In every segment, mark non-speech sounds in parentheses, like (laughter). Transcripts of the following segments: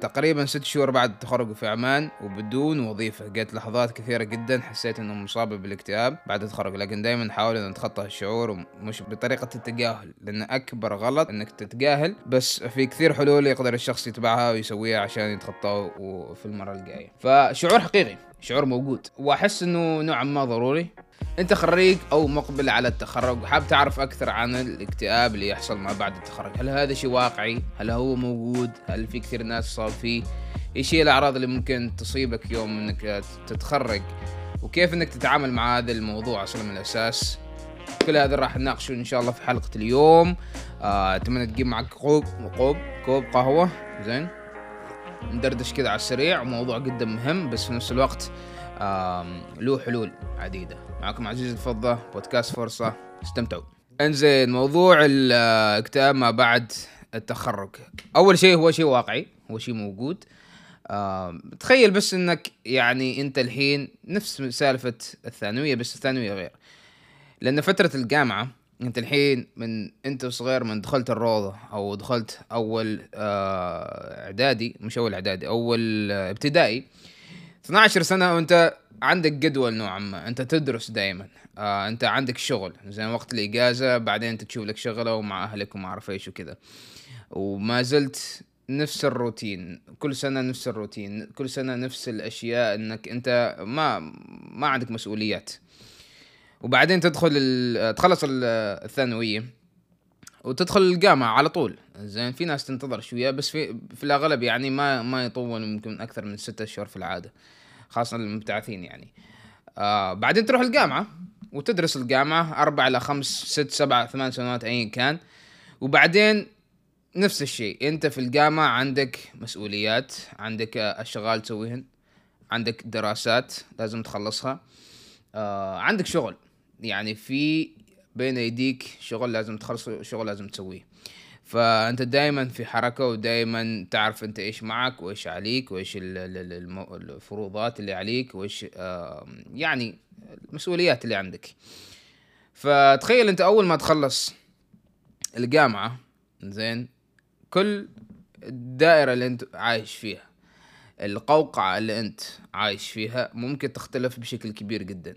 تقريبا ست شهور بعد التخرج في عمان وبدون وظيفة. جت لحظات كثيرة جدا حسيت إنه مصاب بالاكتئاب بعد التخرج. لكن دائما حاول ان اتخطى الشعور مش بطريقة التجاهل لأن أكبر غلط إنك تتجاهل بس في كثير حلول يقدر الشخص يتبعها ويسويها عشان يتخطى في المرة الجاية. فشعور حقيقي. شعور موجود. وأحس إنه نوعا ما ضروري. أنت خريج أو مقبل على التخرج حاب تعرف أكثر عن الاكتئاب اللي يحصل ما بعد التخرج. هل هذا شيء واقعي؟ هل هو موجود؟ هل في كثير ناس صاب فيه إيش هي الأعراض اللي ممكن تصيبك يوم إنك تتخرج؟ وكيف إنك تتعامل مع هذا الموضوع أصلا من الأساس؟ كل هذا راح نناقشه إن شاء الله في حلقة اليوم. آه، أتمنى تجيب معك كوب كوب كوب قهوة. زين. ندردش كذا على السريع موضوع جدا مهم بس في نفس الوقت له حلول عديدة. معكم عزيز الفضة بودكاست فرصة. استمتعوا. انزين موضوع الاكتئاب ما بعد التخرج. أول شيء هو شيء واقعي هو شيء موجود. تخيل بس إنك يعني أنت الحين نفس سالفة الثانوية بس الثانوية غير. لأن فترة الجامعة انت الحين من انت صغير من دخلت الروضة أو دخلت اول آه، اعدادي مش اول اعدادي اول ابتدائي 12 سنة وانت عندك جدول نوعا ما انت تدرس دائما آه انت عندك شغل زي وقت الإجازة بعدين انت تشوف لك شغلة ومع أهلك وما أعرف إيش وكذا. وما زلت نفس الروتين كل سنة نفس الروتين كل سنة نفس الأشياء إنك أنت ما ما عندك مسؤوليات. وبعدين تدخل تخلص الثانوية وتدخل الجامعة على طول. زين في ناس تنتظر شوية بس في في الأغلب يعني ما ما يطول ممكن أكثر من ستة أشهر في العادة خاصة المبتعثين يعني. آه بعدين تروح الجامعة وتدرس الجامعة أربع إلى خمس ست سبع ثمان سنوات أيا كان. وبعدين نفس الشيء أنت في الجامعة عندك مسؤوليات عندك أشغال تسويهن عندك دراسات لازم تخلصها آه عندك شغل. يعني في بين ايديك شغل لازم تخلصه شغل لازم تسويه. فانت دائما في حركة ودائما تعرف انت إيش معك وايش عليك وايش الفروضات اللي عليك وايش يعني المسؤوليات اللي عندك. فتخيل انت أول ما تخلص الجامعة زين كل الدائرة اللي انت عايش فيها القوقعة اللي انت عايش فيها ممكن تختلف بشكل كبير جدا.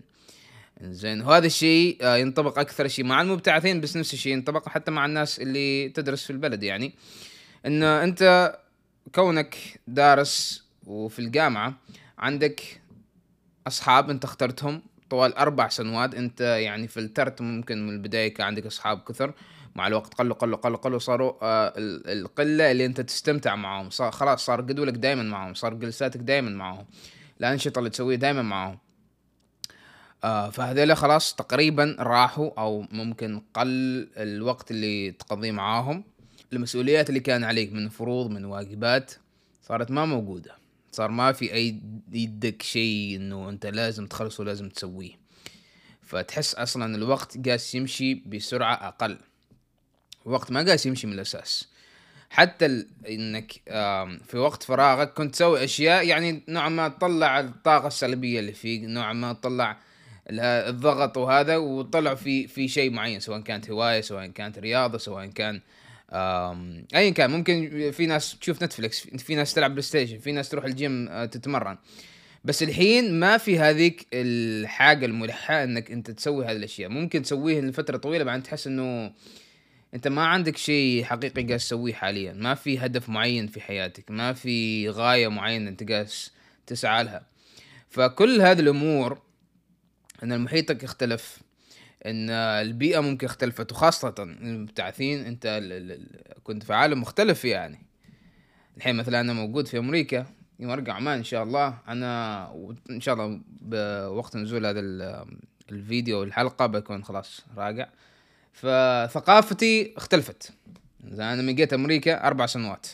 زين وهذا الشيء آه، ينطبق أكثر شيء مع المبتعثين بس نفس الشيء ينطبق حتى مع الناس اللي تدرس في البلد يعني. انه أنت كونك دارس وفي الجامعة عندك أصحاب أنت اخترتهم طوال أربع سنوات أنت يعني فلترت ممكن من البداية كان عندك أصحاب كثر مع الوقت قلوا قلوا قلوا قلوا صاروا آه القلة اللي أنت تستمتع معاهم صار خلاص صار جدولك دائما معاهم صار جلساتك دائما معاهم الأنشطة اللي تسويها دائما معاهم. آه خلاص تقريبا راحوا أو ممكن قل الوقت اللي تقضيه معاهم. المسؤوليات اللي كان عليك من فروض من واجبات صارت ما موجودة. صار ما في أي يدك شيء إنه أنت لازم تخلصه ولازم تسويه. فتحس أصلا الوقت قاس يمشي بسرعة أقل. الوقت ما قاس يمشي من الأساس. حتى إنك في وقت فراغك كنت تسوي أشياء يعني نوعا ما تطلع الطاقة السلبية اللي فيك نوعا ما تطلع الضغط وهذا وطلع في في شيء معين سواء كانت هواية سواء كانت رياضة سواء كان ايا كان. ممكن في ناس تشوف Netflix في ناس تلعب PlayStation في ناس تروح الجيم آه، تتمرن. بس الحين ما في هذيك الحاجة الملحة إنك أنت تسوي هذه الأشياء. ممكن تسويه لفترة طويلة بعدين تحس إنه أنت ما عندك شيء حقيقي قاعد تسويه حاليا. ما في هدف معين في حياتك ما في غاية معينة أنت قاعد تسعى لها. فكل هذه الأمور إن محيطك يختلف إن البيئة ممكن اختلفت وخاصة المبتعثين أنت كنت في عالم مختلف يعني. الحين مثلا أنا موجود في أمريكا يوم أرجع عمان إن شاء الله أنا ان شاء الله بوقت نزول هذا الفيديو والحلقة بكون خلاص راجع. فثقافتي اختلفت. أنا من جيت أمريكا أربع سنوات.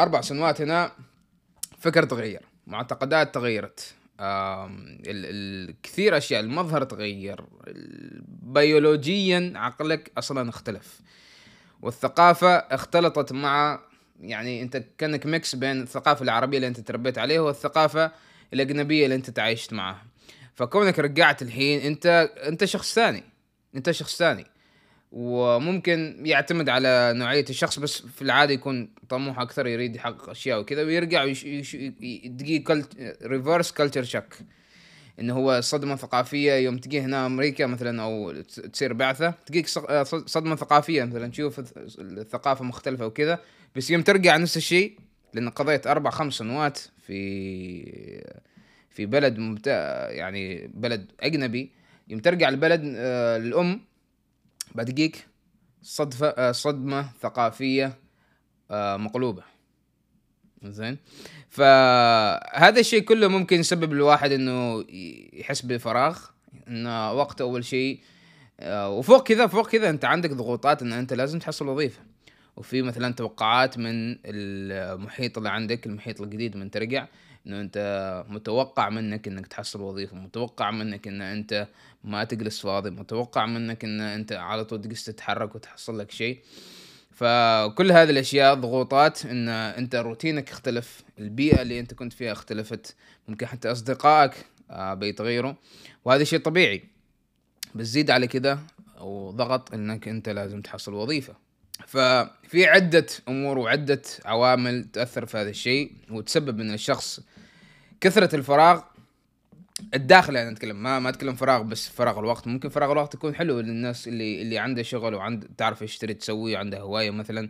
أربع سنوات هنا فكر تغير معتقدات تغيرت. الكثير أشياء المظهر تغير بيولوجيا عقلك أصلا اختلف. والثقافة اختلطت مع يعني أنت كأنك ميكس بين الثقافة العربية اللي أنت تربيت عليها والثقافة الأجنبية اللي أنت تعايشت معها. فكونك رجعت الحين أنت أنت شخص ثاني أنت شخص ثاني. وممكن يعتمد على نوعية الشخص بس في العادة يكون طموح أكثر يريد يحقق أشياء وكذا ويرجع دقيقة reverse culture shock إنه هو صدمة ثقافية يوم تجي هنا أمريكا مثلا أو تصير بعثة تجيك صدمة ثقافية مثلا تشوف الثقافة مختلفة وكذا بس يوم ترجع نفس الشيء لأن قضيت أربع خمس سنوات في في بلد ممتع يعني بلد أجنبي يوم ترجع البلد آه، بتجيك صدفة آه، صدمة ثقافية آه، مقلوبة. زين؟ فهذا الشيء كله ممكن يسبب الواحد إنه يحس بفراغ إنه وقت أول شيء وفوق كذا فوق كذا أنت عندك ضغوطات إن أنت لازم تحصل وظيفة. وفي مثلا توقعات من المحيط اللي عندك المحيط الجديد من ترجع إنه أنت متوقع منك إنك تحصل وظيفة متوقع منك إن أنت ما تجلس فاضي متوقع منك إن أنت على طول تجلس تتحرك وتحصل لك شيء. فكل هذه الأشياء ضغوطات إن أنت روتينك اختلف البيئة اللي أنت كنت فيها اختلفت ممكن حتى أصدقائك آه، بيتغيروا. وهذا شيء طبيعي. بتزيد على كده وضغط إنك أنت لازم تحصل وظيفة. ففي عدة أمور وعدة عوامل تأثر في هذا الشيء وتسبب إن الشخص كثرة الفراغ الداخلي أنا أتكلم ما ما أتكلم فراغ بس فراغ الوقت. ممكن فراغ الوقت يكون حلو للناس اللي اللي عنده شغل وعند تعرف إيش تريد تسوي عنده هواية مثلا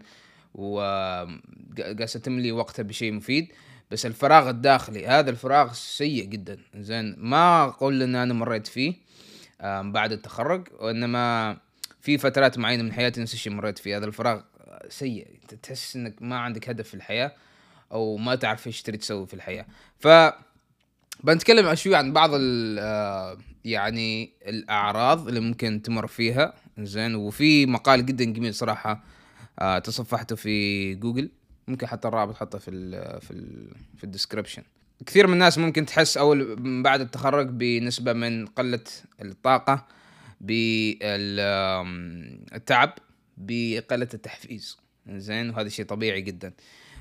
وقاعد تملي وقتها بشيء مفيد. بس الفراغ الداخلي هذا الفراغ سيء جدا. زين ما أقول إن أنا مريت فيه بعد التخرج وإنما في فترات معينة من حياتي نفس الشيء مريت فيه. هذا الفراغ سيء تحس إنك ما عندك هدف في الحياة. أو ما تعرف إيش تريد تسوي في الحياة. ف بنتكلم شوي عن بعض آه، يعني الأعراض اللي ممكن تمر فيها. زين وفي مقال جدا جميل صراحة آه، تصفحته في جوجل. ممكن حتى الرابط حطه في ال في ال في ال description. كثير من الناس ممكن تحس اول بعد التخرج بنسبة من قلة الطاقة بالتعب بقلة التحفيز. زين وهذا شيء طبيعي جدا.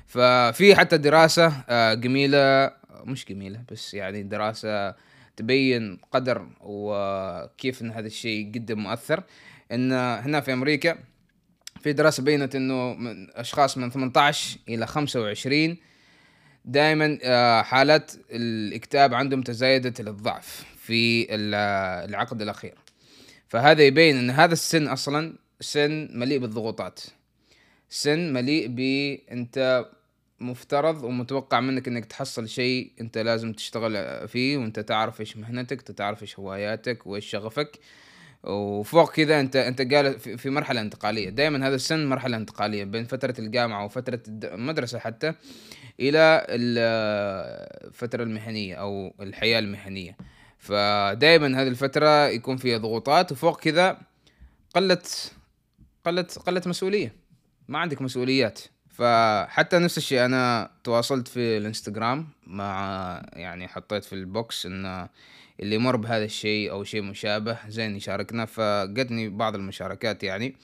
ففي حتى دراسة آه، جميلة مش جميلة بس يعني دراسة تبين قدر وكيف إن هذا الشيء جدا مؤثر. إن هنا في أمريكا في دراسة بينت إنه من أشخاص من 18 إلى 25 دائما آه، حالات الاكتئاب عندهم تزايدت للضعف في العقد الأخير. فهذا يبين إن هذا السن أصلا سن مليء بالضغوطات. سن مليء ب انت مفترض ومتوقع منك انك تحصل شيء انت لازم تشتغل فيه وانت تعرف إيش مهنتك تعرف إيش هواياتك وايش شغفك. وفوق كذا انت انت قال في مرحلة انتقالية. دائما هذا السن مرحلة انتقالية بين فترة الجامعة وفترة المدرسة حتى إلى الفترة المهنية أو الحياة المهنية. فدائما هذه الفترة يكون فيها ضغوطات وفوق كذا قلت قلت قلت مسؤولية. ما عندك مسؤوليات. فحتى نفس الشيء أنا تواصلت في الإنستغرام مع يعني حطيت في البوكس إن اللي مر بهذا الشيء أو شيء مشابه زين يشاركنا. فقدني بعض المشاركات يعني.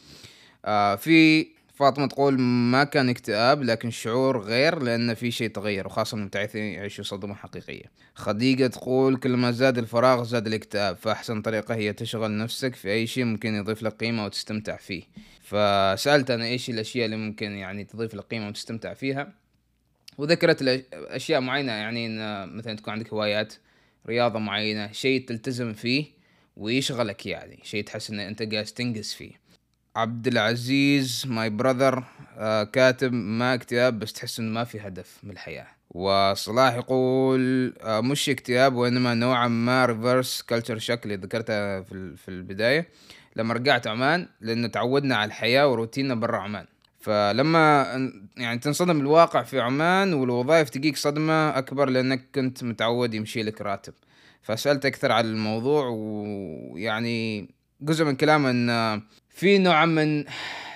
آه في فاطمة تقول ما كان اكتئاب لكن شعور غير لأن في شيء تغير وخاصة المبتعثين يعيشوا صدمة حقيقية. خديجة تقول كل ما زاد الفراغ زاد الاكتئاب فأحسن طريقة هي تشغل نفسك في أي شيء ممكن يضيف لك قيمة وتستمتع فيه. فسألت أنا إيش الأشياء اللي ممكن يعني تضيف لك قيمة وتستمتع فيها؟ وذكرت أشياء معينة يعني مثلا تكون عندك هوايات رياضة معينة شيء تلتزم فيه ويشغلك يعني شيء تحس إن أنت جالس تنجز فيه. عبد العزيز my brother آه كاتب مو اكتئاب بس تحس إنه ما في هدف من الحياة. وصلاح يقول آه مش اكتئاب وإنما نوعا ما reverse culture shock اللي ذكرتها في, في البداية. لما رجعت عمان لأنه تعودنا على الحياة وروتيننا برا عمان. فلما يعني تنصدم الواقع في عمان والوظائف تجيك صدمة أكبر لأنك كنت متعود يمشي لك راتب. فسألت أكثر عن الموضوع ويعني جزء من كلامه أن في نوع من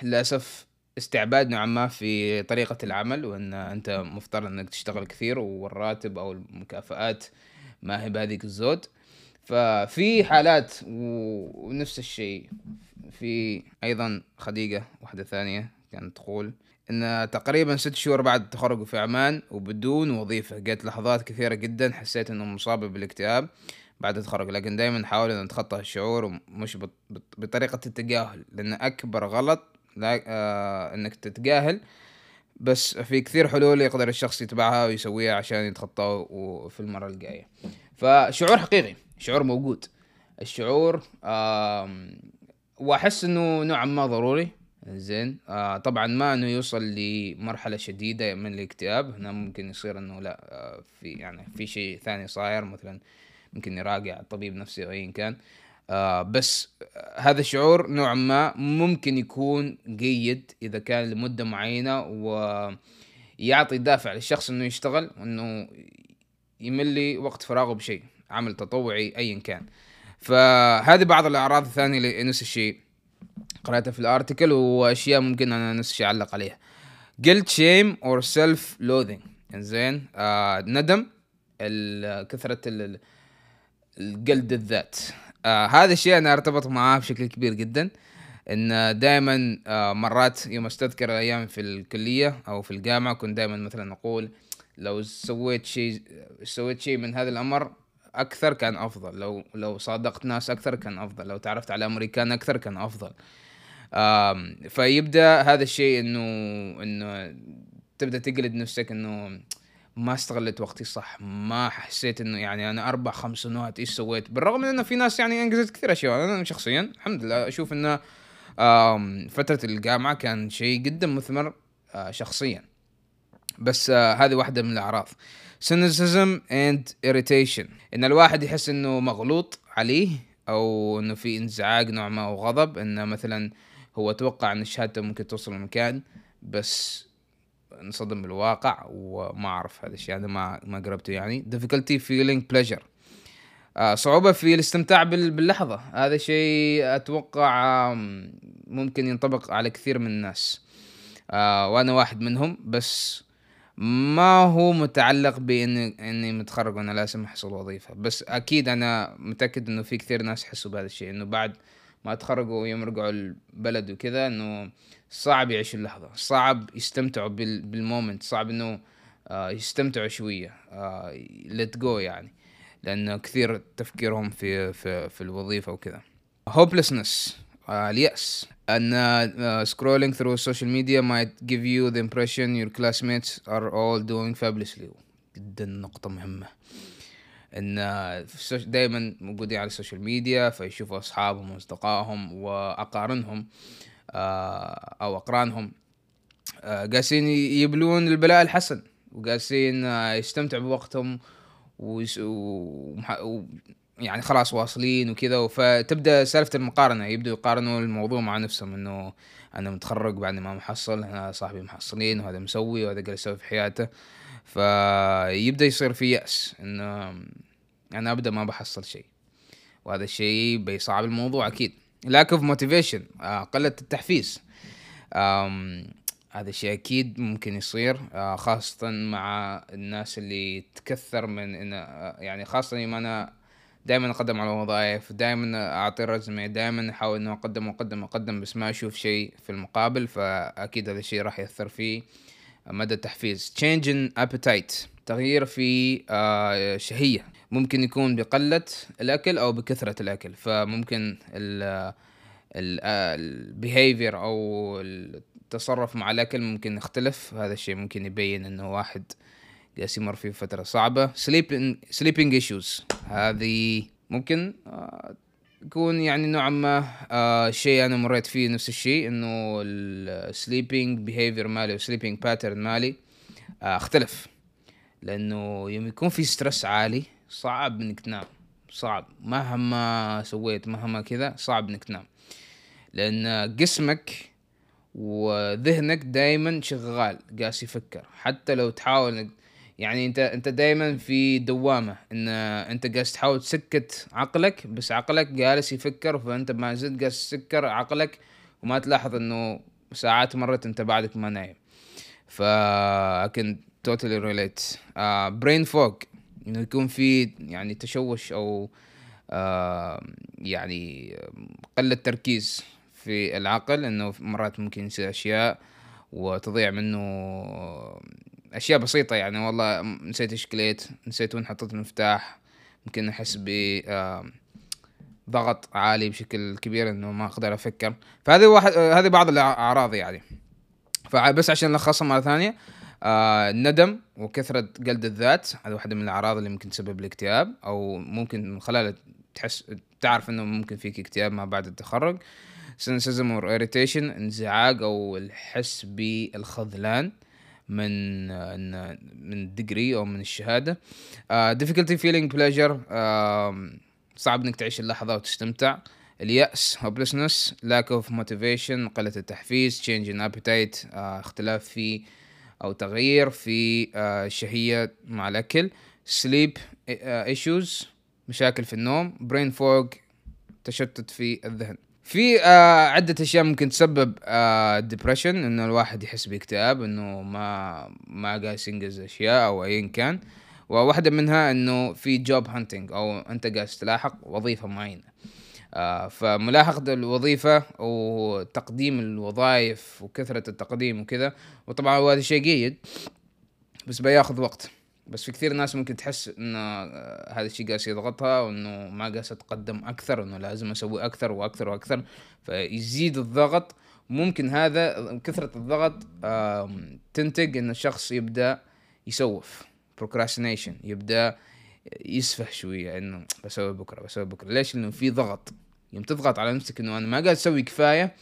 للأسف استعباد نوعا ما في طريقة العمل وأن أنت مفترض أنك تشتغل كثير والراتب أو المكافآت ما هي بهذيك الزود. ففي حالات ونفس الشيء. في أيضا خديجة واحدة ثانية كانت تقول إن تقريبا ست شهور بعد التخرج في عمان وبدون وظيفة. جت لحظات كثيرة جدا حسيت إنه مصابة بالاكتئاب. بعد التخرج لكن دائما نحاول ان نتخطى الشعور بط- بطريقة التجاهل لأن أكبر غلط آه إنك تتجاهل. بس في كثير حلول يقدر الشخص يتبعها ويسويها عشان يتخطى في المرة الجاية. فشعور حقيقي. شعور موجود. الشعور آم، وأحس إنه نوعا ما ضروري. زين. آه طبعا ما إنه يوصل لمرحلة شديدة من الاكتئاب. هنا ممكن يصير إنه لا آه في يعني في شيء ثاني صاير. مثلا ممكن يراجع طبيب نفسي أو ايا كان. آه بس هذا الشعور نوعا ما ممكن يكون جيد إذا كان لمدة معينة ويعطي دافع للشخص إنه يشتغل وإنه يملي وقت فراغه بشيء عمل تطوعي ايا كان. فهذه بعض الأعراض الثانية لنفس الشيء. قرأتها في الارتكل وأشياء ممكن أنا نفس الشيء أعلق عليها. Guilt shame or self loathing إنزين آه ندم كثرة الجلد الذات. آه هذا الشيء أنا أرتبط معاه بشكل كبير جدا إن دائما آه مرات يوم أستذكر الأيام في الكلية أو في الجامعة كنت دائما مثلا أقول لو سويت شيء سويت شيء من هذا الأمر أكثر كان أفضل لو لو صادقت ناس أكثر كان أفضل لو تعرفت على أمريكان أكثر كان أفضل. فيبدأ هذا الشيء إنه إنه تبدأ تجلد نفسك إنه ما استغليت وقتي صح ما حسيت إنه يعني أنا أربع خمس سنوات إيش سويت؟ بالرغم من إنه في ناس يعني أنجزت كثير أشياء أنا شخصيا الحمد لله أشوف إنه آم، فترة الجامعة كان شيء جدا مثمر آه، شخصيا. بس آه هذه واحدة من الأعراض. Cynicism and irritation. إن الواحد يحس إنه مغلوط عليه أو إنه في انزعاج نوع ما أو غضب إنه مثلا هو توقع إن شهادته ممكن توصل لمكان بس انصدم بالواقع وما أعرف هذا الشيء أنا ما ما قربته يعني. difficulty feeling pleasure. آه، صعوبة في الاستمتاع بال- باللحظة. هذا شيء أتوقع ممكن ينطبق على كثير من الناس. آه وأنا واحد منهم بس ما هو متعلق باني إني متخرج وأنا لازم أحصل وظيفة. بس أكيد أنا متأكد إنه في كثير ناس يحسوا بهذا الشيء إنه بعد ما تخرجوا يوم رجعوا البلد وكذا إنه صعب يعيشوا اللحظة. صعب يستمتعوا بال بالمومنت صعب إنه آه يستمتعوا شوية آه ليت جو يعني. لأنه كثير تفكيرهم في في في الوظيفة وكذا. Hopelessness آه أن uh, scrolling through social media might give you the impression your classmates are all doing fabulously. جدا نقطة مهمة. إن دائما موجودين على ال social media فيشوفوا أصحابهم وأصدقائهم وأقرانهم آه، أو أقرانهم آه، جالسين يبلون البلاء الحسن وجالسين آه، يستمتعوا بوقتهم. ومح... و... يعني خلاص واصلين وكذا فتبدأ سالفة المقارنة يبدوا يقارنوا الموضوع مع نفسهم إنه أنا متخرج بعد ما محصل أنا صاحبي محصلين وهذا مسوي وهذا قاعد يسوي في حياته فيبدأ يصير في يأس إنه أنا أبدأ ما بحصل شيء. وهذا الشيء بيصعب الموضوع أكيد. Lack of motivation آه، قله التحفيز هذا الشيء أكيد ممكن يصير آه، خاصة مع الناس اللي تكثر من إن آه، يعني خاصة يوم أنا دائما أقدم على وظائف دائما أعطي رزمي دائما أحاول إنه أقدم واقدم واقدم بس ما أشوف شيء في المقابل فأكيد هذا الشيء راح يأثر في مدى التحفيز. Change in appetite. تغيير في آه، شهية. ممكن يكون بقلة الأكل أو بكثرة الأكل. فممكن ال البيهيفير أو التصرف مع الأكل ممكن يختلف. هذا الشيء ممكن يبين إنه واحد جالس يمر في فترة صعبة. Sleeping sleeping issues. هذه ممكن آه، يكون يعني نوعا ما آه شيء أنا مريت فيه نفس الشيء إنه ال sleeping behavior مالي وال sleeping pattern مالي آه اختلف. لأنه يوم يكون في stress عالي صعب إنك تنام. صعب. مهما سويت مهما كذا صعب إنك تنام. لأن جسمك وذهنك دايما شغال قاس يفكر. حتى لو تحاول يعني انت انت دايما في دوامة إن انت قاعد تحاول تسكت عقلك بس عقلك جالس يفكر فأنت ما زلت جالس تسكر عقلك وما تلاحظ إنه ساعات مرت أنت بعدك ما نايم. ف I can totally relate. uh, brain fog إنه يكون في يعني تشوش أو uh, يعني قلة تركيز في العقل إنه مرات ممكن يصير أشياء وتضيع منه أشياء بسيطة يعني والله نسيت إيش كليت نسيت وين حطيت المفتاح. ممكن أحس ب ضغط عالي بشكل كبير إنه ما أقدر أفكر. فهذه واحد هذه بعض الاعراض يعني. فبس عشان نلخصها مرة ثانية آه الندم وكثرة جلد الذات هذه واحدة من الأعراض اللي ممكن تسبب الاكتئاب أو ممكن من خلالها تحس تعرف إنه ممكن فيك اكتئاب ما بعد التخرج. or irritation انزعاج أو الحس بالخذلان. من من degree أو من الشهادة. difficulty feeling pleasure. uh, صعب إنك تعيش اللحظة وتستمتع. اليأس hopelessness lack of motivation قلة التحفيز change in appetite uh, اختلاف في أو تغيير في آه، الشهية مع الأكل. sleep آه، issues مشاكل في النوم brain fog تشتت في الذهن. في آه عدة أشياء ممكن تسبب آه depression إنه الواحد يحس باكتئاب إنه ما ما قاعد ينجز أشياء أو ايا كان. وواحدة منها إنه في job hunting أو أنت قاعد تلاحق وظيفة معينة. آه فملاحقة الوظيفة وتقديم الوظائف وكثرة التقديم وكذا وطبعا هذا شيء جيد بس بياخذ وقت. بس في كثير ناس ممكن تحس ان آه، هذا الشيء قاعد يضغطها وإنه ما قاعد اتقدم أكثر إنه لازم أسوي أكثر وأكثر وأكثر. فيزيد الضغط. ممكن هذا كثرة الضغط تنتج إن الشخص يبدأ يسوف. procrastination يبدأ يسفه شوية إنه بسوي بكرة بسوي بكرة. ليش؟ لأنه في ضغط. يوم تضغط على نفسك إنه أنا ما قاعد أسوي كفاية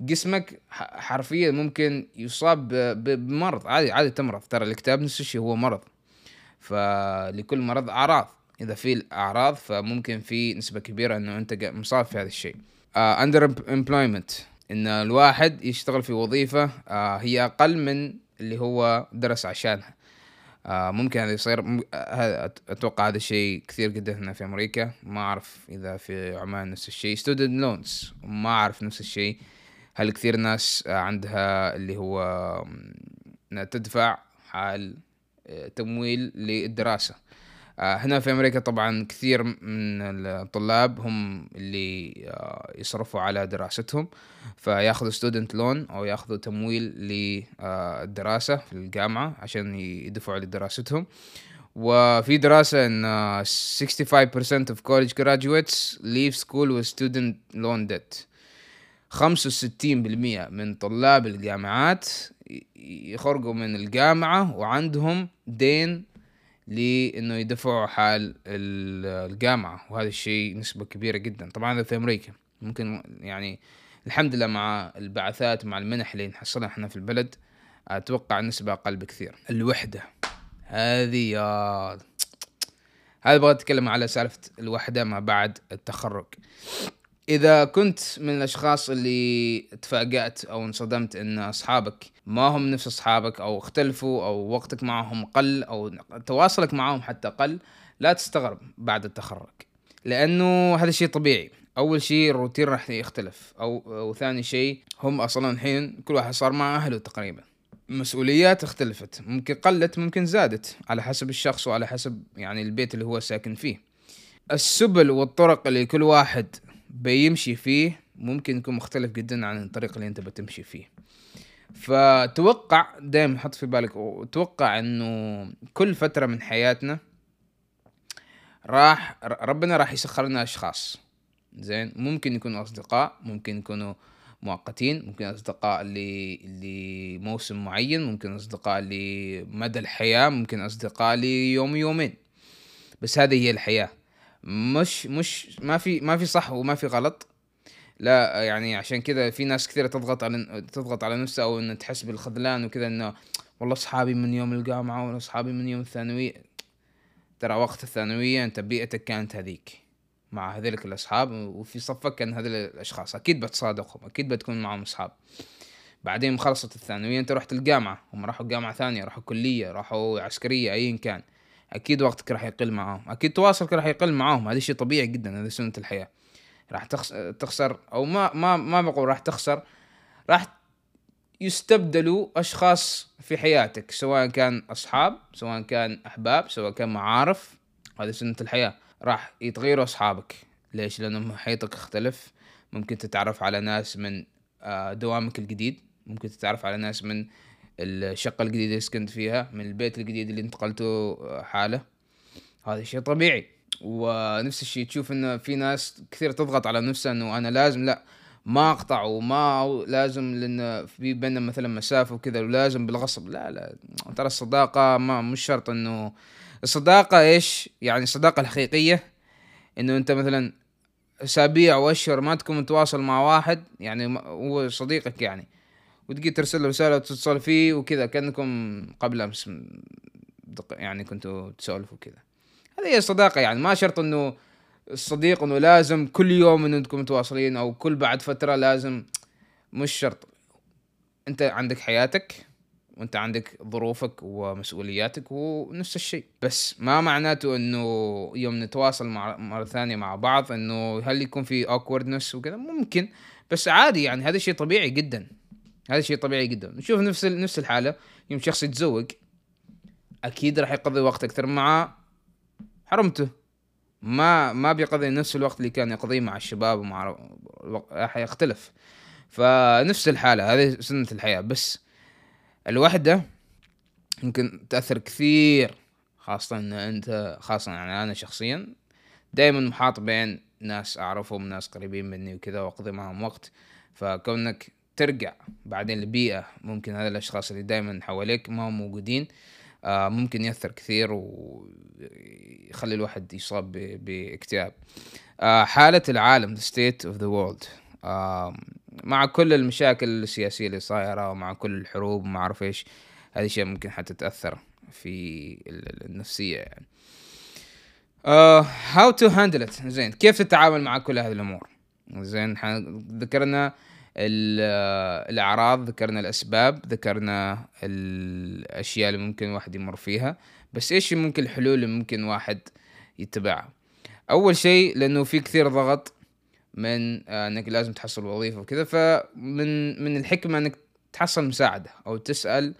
جسمك حرفيا ممكن يصاب بمرض. عادي عادي تمرض. ترى الاكتئاب نفس الشيء هو مرض. فلكل مرض أعراض. إذا في اعراض فممكن في نسبة كبيرة إنه أنت مصاب في هذا الشيء. under uh, employment إن الواحد يشتغل في وظيفة uh, هي أقل من اللي هو درس عشانها. آه ممكن هذا يصير أتوقع هذا الشيء كثير جدا هنا في أمريكا. ما أعرف إذا في عمان نفس الشيء. student loans ما أعرف نفس الشيء. هل كثير ناس عندها اللي هو تدفع حال آه، تمويل للدراسة. آه، هنا في أمريكا طبعا كثير من الطلاب هم اللي آه، يصرفوا على دراستهم فياخذوا ستودنت لون أو ياخذوا تمويل للدراسة في الجامعة عشان يدفعوا لدراستهم. وفي دراسة إن 65% of college graduates leave school with student loan debt. 65% من طلاب الجامعات يخرجوا من الجامعة وعندهم دين لإنه يدفعوا حال الجامعة وهذا الشيء نسبة كبيرة جدا. طبعا هذا في أمريكا. ممكن يعني الحمد لله مع البعثات مع المنح اللي نحصلها إحنا في البلد أتوقع نسبة أقل بكثير. الوحدة. هذه يا (tsk) هذا بغيت أتكلم على سالفة الوحدة ما بعد التخرج. إذا كنت من الأشخاص اللي تفاجأت أو انصدمت إن أصحابك ما هم نفس أصحابك أو اختلفوا أو وقتك معهم قل أو تواصلك معهم حتى قل لا تستغرب بعد التخرج. لأنه هذا شيء طبيعي. أول شيء الروتين راح يختلف. أو وثاني شيء هم أصلا الحين كل واحد صار مع أهله تقريبا. مسؤوليات اختلفت. ممكن قلت ممكن زادت. على حسب الشخص وعلى حسب يعني البيت اللي هو ساكن فيه. السبل والطرق اللي كل واحد بيمشي فيه ممكن يكون مختلف جدا عن الطريق اللي أنت بتمشي فيه. فتوقع دائما حط في بالك وتوقع إنه كل فترة من حياتنا راح ربنا راح يسخر لنا أشخاص. زين؟ ممكن يكونوا أصدقاء ممكن يكونوا مؤقتين ممكن أصدقاء لموسم معين ممكن أصدقاء لمدى الحياة ممكن أصدقاء ليوم يومين بس هذه هي الحياة. مش مش ما في ما في صح وما في غلط. لا يعني عشان كذا في ناس كثيرة تضغط على تضغط على نفسها أو ان تحس بالخذلان وكذا إنه والله أصحابي من يوم الجامعة ولا أصحابي من يوم الثانوية. ترى وقت الثانوية أنت بيئتك كانت هذيك مع هذيلك الأصحاب وفي صفك كان هذول الأشخاص. أكيد بتصادقهم أكيد بتكون معهم أصحاب. بعدين خلصت الثانوية أنت رحت الجامعة هم راحوا جامعة ثانية راحوا كلية راحوا عسكرية ايا كان. أكيد وقتك راح يقل معاهم أكيد تواصلك راح يقل معاهم هذا شيء طبيعي جدا هذا سنة الحياة. راح تخسر أو ما ما ما بقول راح تخسر راح يستبدلوا أشخاص في حياتك سواء كان أصحاب سواء كان أحباب سواء كان معارف. هذه سنة الحياة. راح يتغيروا أصحابك. ليش؟ لأنه محيطك اختلف ممكن تتعرف على ناس من آه، دوامك الجديد. ممكن تتعرف على ناس من الشقة الجديدة اللي سكنت فيها من البيت الجديد اللي انتقلته حالة. هذا شيء طبيعي. ونفس الشيء تشوف إنه في ناس كثير تضغط على نفسها إنه أنا لازم لا ما أقطع وما لازم لأن في بيننا مثلا مسافة وكذا ولازم بالغصب. لا لا ترى الصداقة ما مش شرط إنه الصداقة إيش؟ يعني الصداقة الحقيقية. إنه أنت مثلا أسابيع واشهر ما تكون متواصل مع واحد يعني هو صديقك يعني وتجي ترسل له رسالة وتتصل فيه وكذا كأنكم قبل أمس يعني كنتوا تسولفوا كذا. هذه هي الصداقه يعني ما شرط إنه الصديق إنه لازم كل يوم إنه انكم متواصلين أو كل بعد فترة لازم مش شرط. أنت عندك حياتك وأنت عندك ظروفك ومسؤولياتك ونفس الشيء. بس ما معناته إنه يوم نتواصل مع مرة ثانية مع بعض إنه هل يكون في اوكوردنس وكذا؟ ممكن. بس عادي يعني هذا شيء طبيعي جدا. هذا شيء طبيعي جدا. نشوف نفس نفس الحالة. يوم شخص يتزوج أكيد راح يقضي وقت أكثر مع حرمته. ما ما بيقضي نفس الوقت اللي كان يقضيه مع الشباب ومع راح يختلف. فنفس الحالة هذه سنة الحياة. بس الوحدة يمكن تأثر كثير خاصة إن أنت خاصة يعني أنا شخصيا دائما محاط بين ناس أعرفهم ناس قريبين مني وكذا وأقضي معهم وقت. فكونك ترجع بعدين لبيئة ممكن هذا الأشخاص اللي دائما حواليك ما هم موجودين ممكن يأثر كثير ويخلي الواحد يصاب باكتئاب. آه حالة العالم the state of the world. آه مع كل المشاكل السياسية اللي صايرة ومع كل الحروب وما أعرف إيش هذه شيء ممكن حتى تأثر في النفسية يعني. uh, how to handle it. زين كيف تتعامل مع كل هذه الأمور؟ زين ذكرنا الأعراض ذكرنا الأسباب ذكرنا الأشياء اللي ممكن الواحد يمر فيها. بس إيش ممكن الحلول اللي ممكن واحد يتبعها؟ أول شيء لأنه في كثير ضغط من آه، إنك لازم تحصل وظيفة وكذا. فمن من الحكمة إنك تحصل مساعدة أو تسأل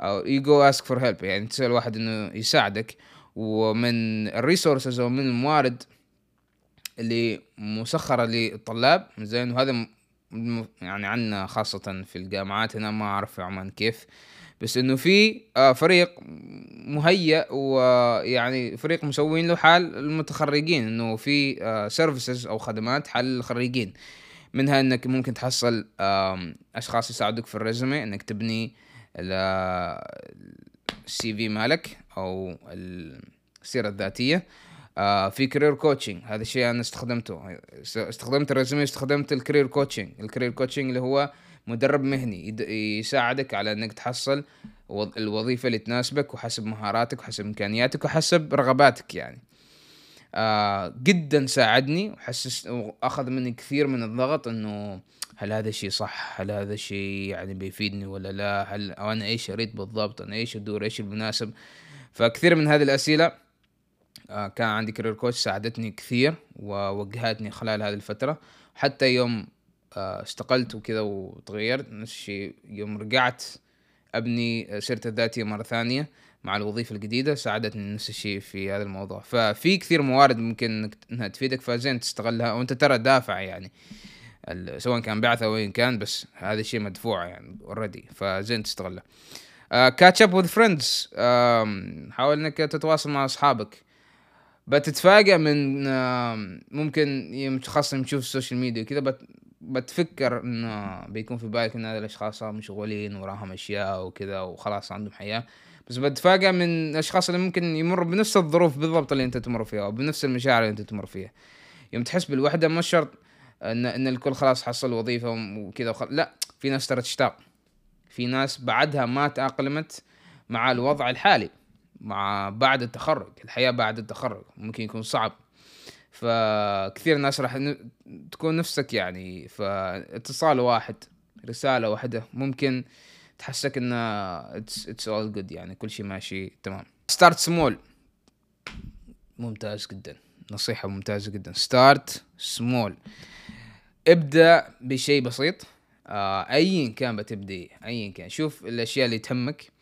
أو you go ask for help يعني تسأل واحد إنه يساعدك. ومن ال resources أو من الموارد اللي مسخرة للطلاب زين وهذا يعني عنا خاصة في الجامعات هنا ما أعرف في عمان كيف. بس إنه في آه، فريق مهيأ ويعني فريق مسوين له حال المتخرجين إنه في services آه، أو خدمات حال الخريجين. منها إنك ممكن تحصل أشخاص يساعدوك في ال resume إنك تبني ال CV مالك أو السيرة الذاتية. آه في career coaching هذا الشيء أنا استخدمته. استخدمت ال resume استخدمت ال career coaching ال career coaching اللي هو مدرب مهني يساعدك على إنك تحصل الوظيفة اللي تناسبك وحسب مهاراتك وحسب إمكانياتك وحسب رغباتك يعني. آه جدا ساعدني وحسس وأخذ مني كثير من الضغط إنه هل هذا الشيء صح؟ هل هذا الشيء يعني بيفيدني ولا لا؟ هل أنا إيش أريد بالضبط؟ أنا إيش أدور؟ إيش المناسب؟ فكثير من هذه الأسئلة كان عندي career coach ساعدتني كثير ووجهتني خلال هذه الفترة. حتى يوم آه استقلت وكذا وتغيرت نفس الشيء يوم رجعت أبني سيرتي الذاتيه مرة ثانية مع الوظيفة الجديدة ساعدتني نفس الشيء في هذا الموضوع. ففي كثير موارد ممكن إنها تفيدك فزين تستغلها. وأنت ترى دافع يعني سواء كان بعثة أو ايا كان بس هذا الشيء مدفوع يعني already فزين تستغله. catch up with friends حاول إنك تتواصل مع أصحابك. بتتفاجئ من ممكن خاصة تشوف ال social media كذا بتفكر إنه بيكون في بالك إن هذه الأشخاص مشغولين وراهم أشياء وكذا وخلاص عندهم حياة. بس بتفاجئ من الأشخاص اللي ممكن يمروا بنفس الظروف بالضبط اللي أنت تمر فيها أو بنفس المشاعر اللي أنت تمر فيها. يوم تحس بالوحدة مش شرط إن إن الكل خلاص حصل وظيفة وكذا وخل... لا في ناس ترى تشتاق. في ناس بعدها ما تأقلمت مع الوضع الحالي. مع بعد التخرج الحياة بعد التخرج ممكن يكون صعب. فكثير ناس راح تكون نفسك يعني فاتصال واحد رسالة واحدة ممكن تحسك إن it's all good يعني كل شيء ماشي تمام. start small ممتاز جدا. نصيحة ممتازة جدا. start small ابدأ بشيء بسيط. آه ايا كان بتبدي ايا كان. شوف الأشياء اللي تهمك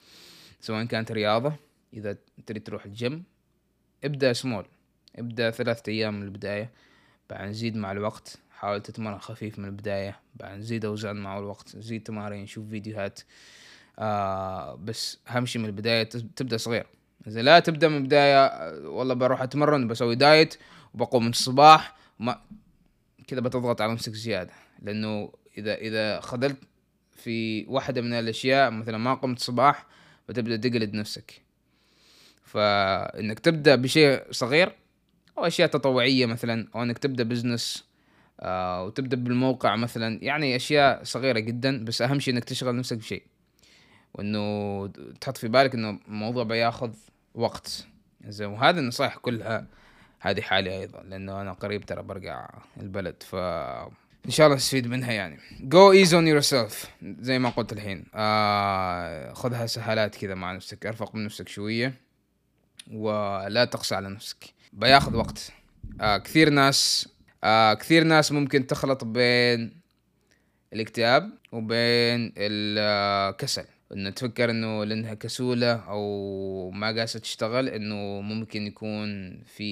سواء كانت رياضة إذا تريد تروح الجيم ابدأ small ابدأ ثلاثة أيام من البداية بعد نزيد مع الوقت حاول تتمرن خفيف من البداية بعد نزيد أوزان مع الوقت زيد تمارين شوف فيديوهات. آه بس أهم شي من البداية تبدأ صغير. زين لا تبدأ من بدايه والله بروح أتمرن بسوي دايت وبقوم من الصباح ما كذا بتضغط على نفسك زيادة. لأنه إذا إذا خذلت في واحدة من الأشياء مثلا ما قمت الصباح بتبدأ تقلد نفسك. فإنك تبدأ بشيء صغير أو أشياء تطوعية مثلا أو إنك تبدأ business آه وتبدأ بالموقع مثلا. يعني أشياء صغيرة جدا بس أهم شيء إنك تشغل نفسك بشيء. وإنه تحط في بالك إنه الموضوع بياخذ وقت. زين وهذه النصائح كلها هذه حالي أيضا لأنه أنا قريب ترى برجع البلد. ف إن شاء الله تستفيد منها يعني. go easy on yourself زي ما قلت الحين. آه خذها سهالات كذا مع نفسك أرفق من نفسك شوية. ولا تقسى على نفسك. بياخذ وقت. آه كثير ناس آه كثير ناس ممكن تخلط بين الاكتئاب وبين الكسل. إنه تفكر إنه لأنها كسولة أو ما قاسة تشتغل إنه ممكن يكون في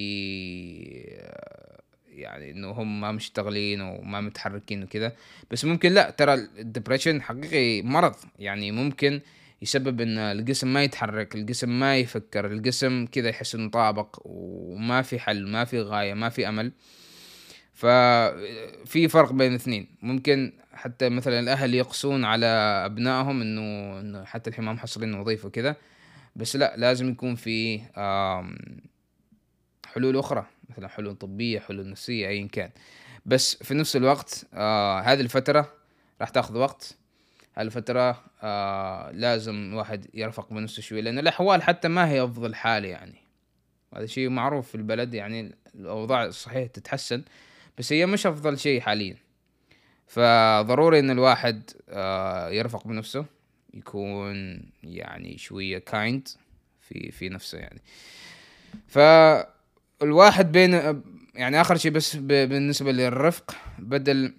يعني إنه هم ما مشتغلين وما متحركين وكذا. بس ممكن لا ترى الدبريشن حقيقي مرض. يعني ممكن يسبب إن الجسم ما يتحرك الجسم ما يفكر الجسم كذا يحس إنه طابق وما في حل ما في غاية ما في أمل. ففي فرق بين الاثنين. ممكن حتى مثلا الأهل يقسون على أبنائهم إنه حتى الحين ما محصلين وظيفه وكذا. بس لا لازم يكون في حلول أخرى. مثلا حلول طبية حلول نفسية ايا كان. بس في نفس الوقت آه هذه الفترة راح تأخذ وقت. هذه الفترة آه لازم الواحد يرفق بنفسه شوي لأن الأحوال حتى ما هي أفضل حال يعني. هذا شيء معروف في البلد يعني الأوضاع صحيح تتحسن بس هي مش أفضل شيء حاليا. فضروري إن الواحد آه، يرفق بنفسه يكون يعني شوية كايند في في نفسه يعني. فالواحد بين يعني آخر شيء بس بالنسبة للرفق بدل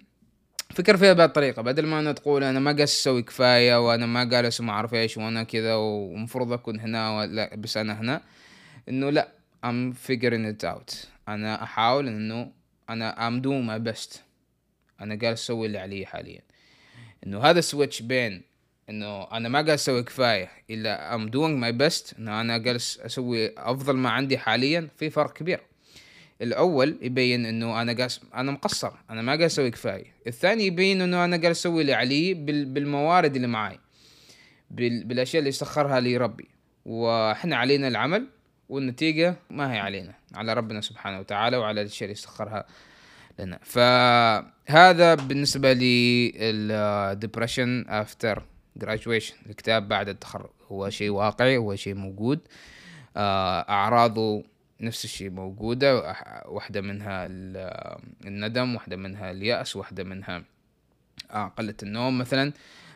فكر فيها بهذه الطريقة بدل ما أنا تقول أنا ما قاعد أسوي كفاية وأنا ما جالس وما أعرف إيش وأنا كذا ومفروض أكون هنا ولا بس أنا هنا إنه لا I'm figuring it out. أنا أحاول إنه أنا I'm doing my best. أنا قاعد أسوي اللي علي حاليا. إنه هذا ال switch بين إنه أنا ما قاعد أسوي كفاية إلا I'm doing my best إنه أنا جالس أسوي أفضل ما عندي حاليا في فرق كبير. الأول يبين إنه أنا قاعد أنا مقصر أنا ما قاعد أسوي كفاية. الثاني يبين إنه أنا قاعد أسوي اللي علي بالموارد اللي معاي بالأشياء اللي سخرها لي ربي. وإحنا علينا العمل والنتيجة ما هي علينا على ربنا سبحانه وتعالى وعلى الاشياء اللي سخرها لنا. فهذا بالنسبة لي ال depression after graduation الاكتئاب بعد التخرج. هو شيء واقعي هو شيء موجود. آه، أعراضه نفس الشيء موجودة واحدة منها الندم واحدة منها اليأس واحدة منها آه، قلة النوم مثلا.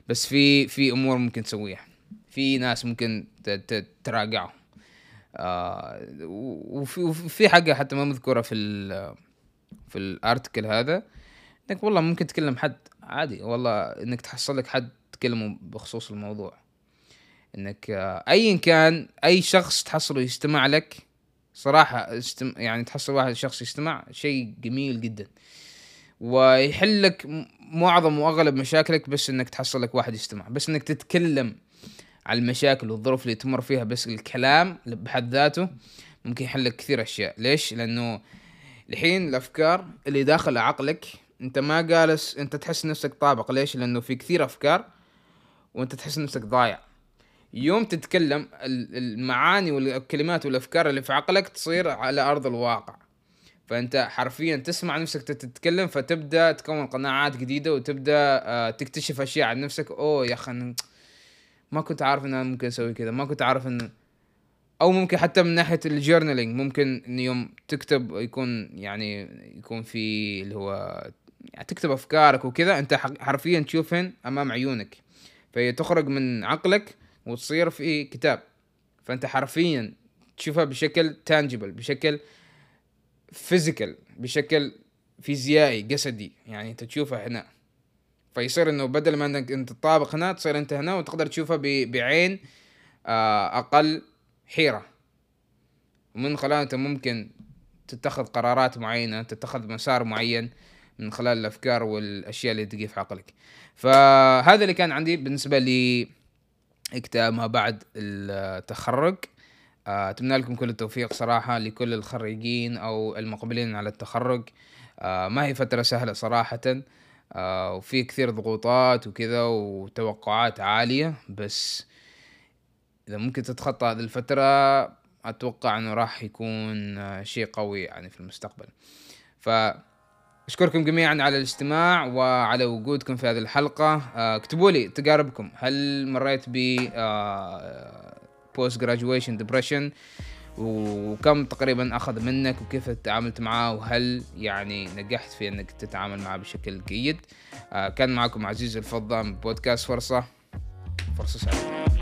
بس في في أمور ممكن تسويها. في ناس ممكن تراجعهم. آه وفي وفي حاجة حتى ما مذكورة في في الارتكل هذا إنك والله ممكن تكلم حد عادي. والله إنك تحصل لك حد تكلمه بخصوص الموضوع. إنك آه، ايا كان أي شخص تحصله يستمع لك صراحة استم... يعني تحصل واحد شخص يستمع شيء جميل جدا. ويحل لك معظم وأغلب مشاكلك بس إنك تحصل لك واحد يستمع بس إنك تتكلم على المشاكل والظروف اللي تمر فيها بس الكلام بحد ذاته ممكن يحل لك كثير أشياء. ليش؟ لأنه الحين الأفكار اللي داخل عقلك أنت ما جالس أنت تحس نفسك طابق. ليش؟ لأنه في كثير أفكار وأنت تحس نفسك ضايع. يوم تتكلم المعاني والكلمات والأفكار اللي في عقلك تصير على أرض الواقع. فأنت حرفيا تسمع نفسك تتكلم فتبدأ تكون قناعات جديدة وتبدأ آه، تكتشف أشياء عن نفسك. أوه يا أخي ما كنت عارف إن أنا ممكن أسوي كذا ما كنت عارف إن أو ممكن حتى من ناحية الجورنالينج ممكن إن يوم تكتب يكون يعني يكون في اللي هو يعني تكتب أفكارك وكذا أنت حرفيا تشوفهن أمام عيونك. فهي تخرج من عقلك وتصير في كتاب. فأنت حرفيا تشوفها بشكل تانجبل بشكل فيزيكال بشكل فيزيائي جسدي. يعني أنت تشوفها هنا. فيصير إنه بدل ما إنك أنت تطابق هنا تصير أنت هنا وتقدر تشوفها بعين آه، أقل حيرة. ومن خلالها أنت ممكن تتخذ قرارات معينة تتخذ مسار معين من خلال الأفكار والأشياء اللي تجي في عقلك. فهذا اللي كان عندي بالنسبة لي كتاب ما بعد التخرج. آه، أتمنى لكم كل التوفيق صراحة لكل الخريجين أو المقبلين على التخرج. آه، ما هي فترة سهلة صراحة. آه، وفي كثير ضغوطات وكذا وتوقعات عالية بس إذا ممكن تتخطى هذه الفترة أتوقع أنه راح يكون شيء قوي يعني في المستقبل. ف أشكركم جميعا على الاستماع وعلى وجودكم في هذه الحلقة. اكتبوا لي تجاربكم. هل مريت ب post graduation depression وكم تقريبا أخذ منك؟ وكيف تعاملت معاه وهل يعني نجحت في إنك تتعامل معاه بشكل جيد؟ آه كان معكم عزيز الفضة من بودكاست فرصة فرصة سعيدة.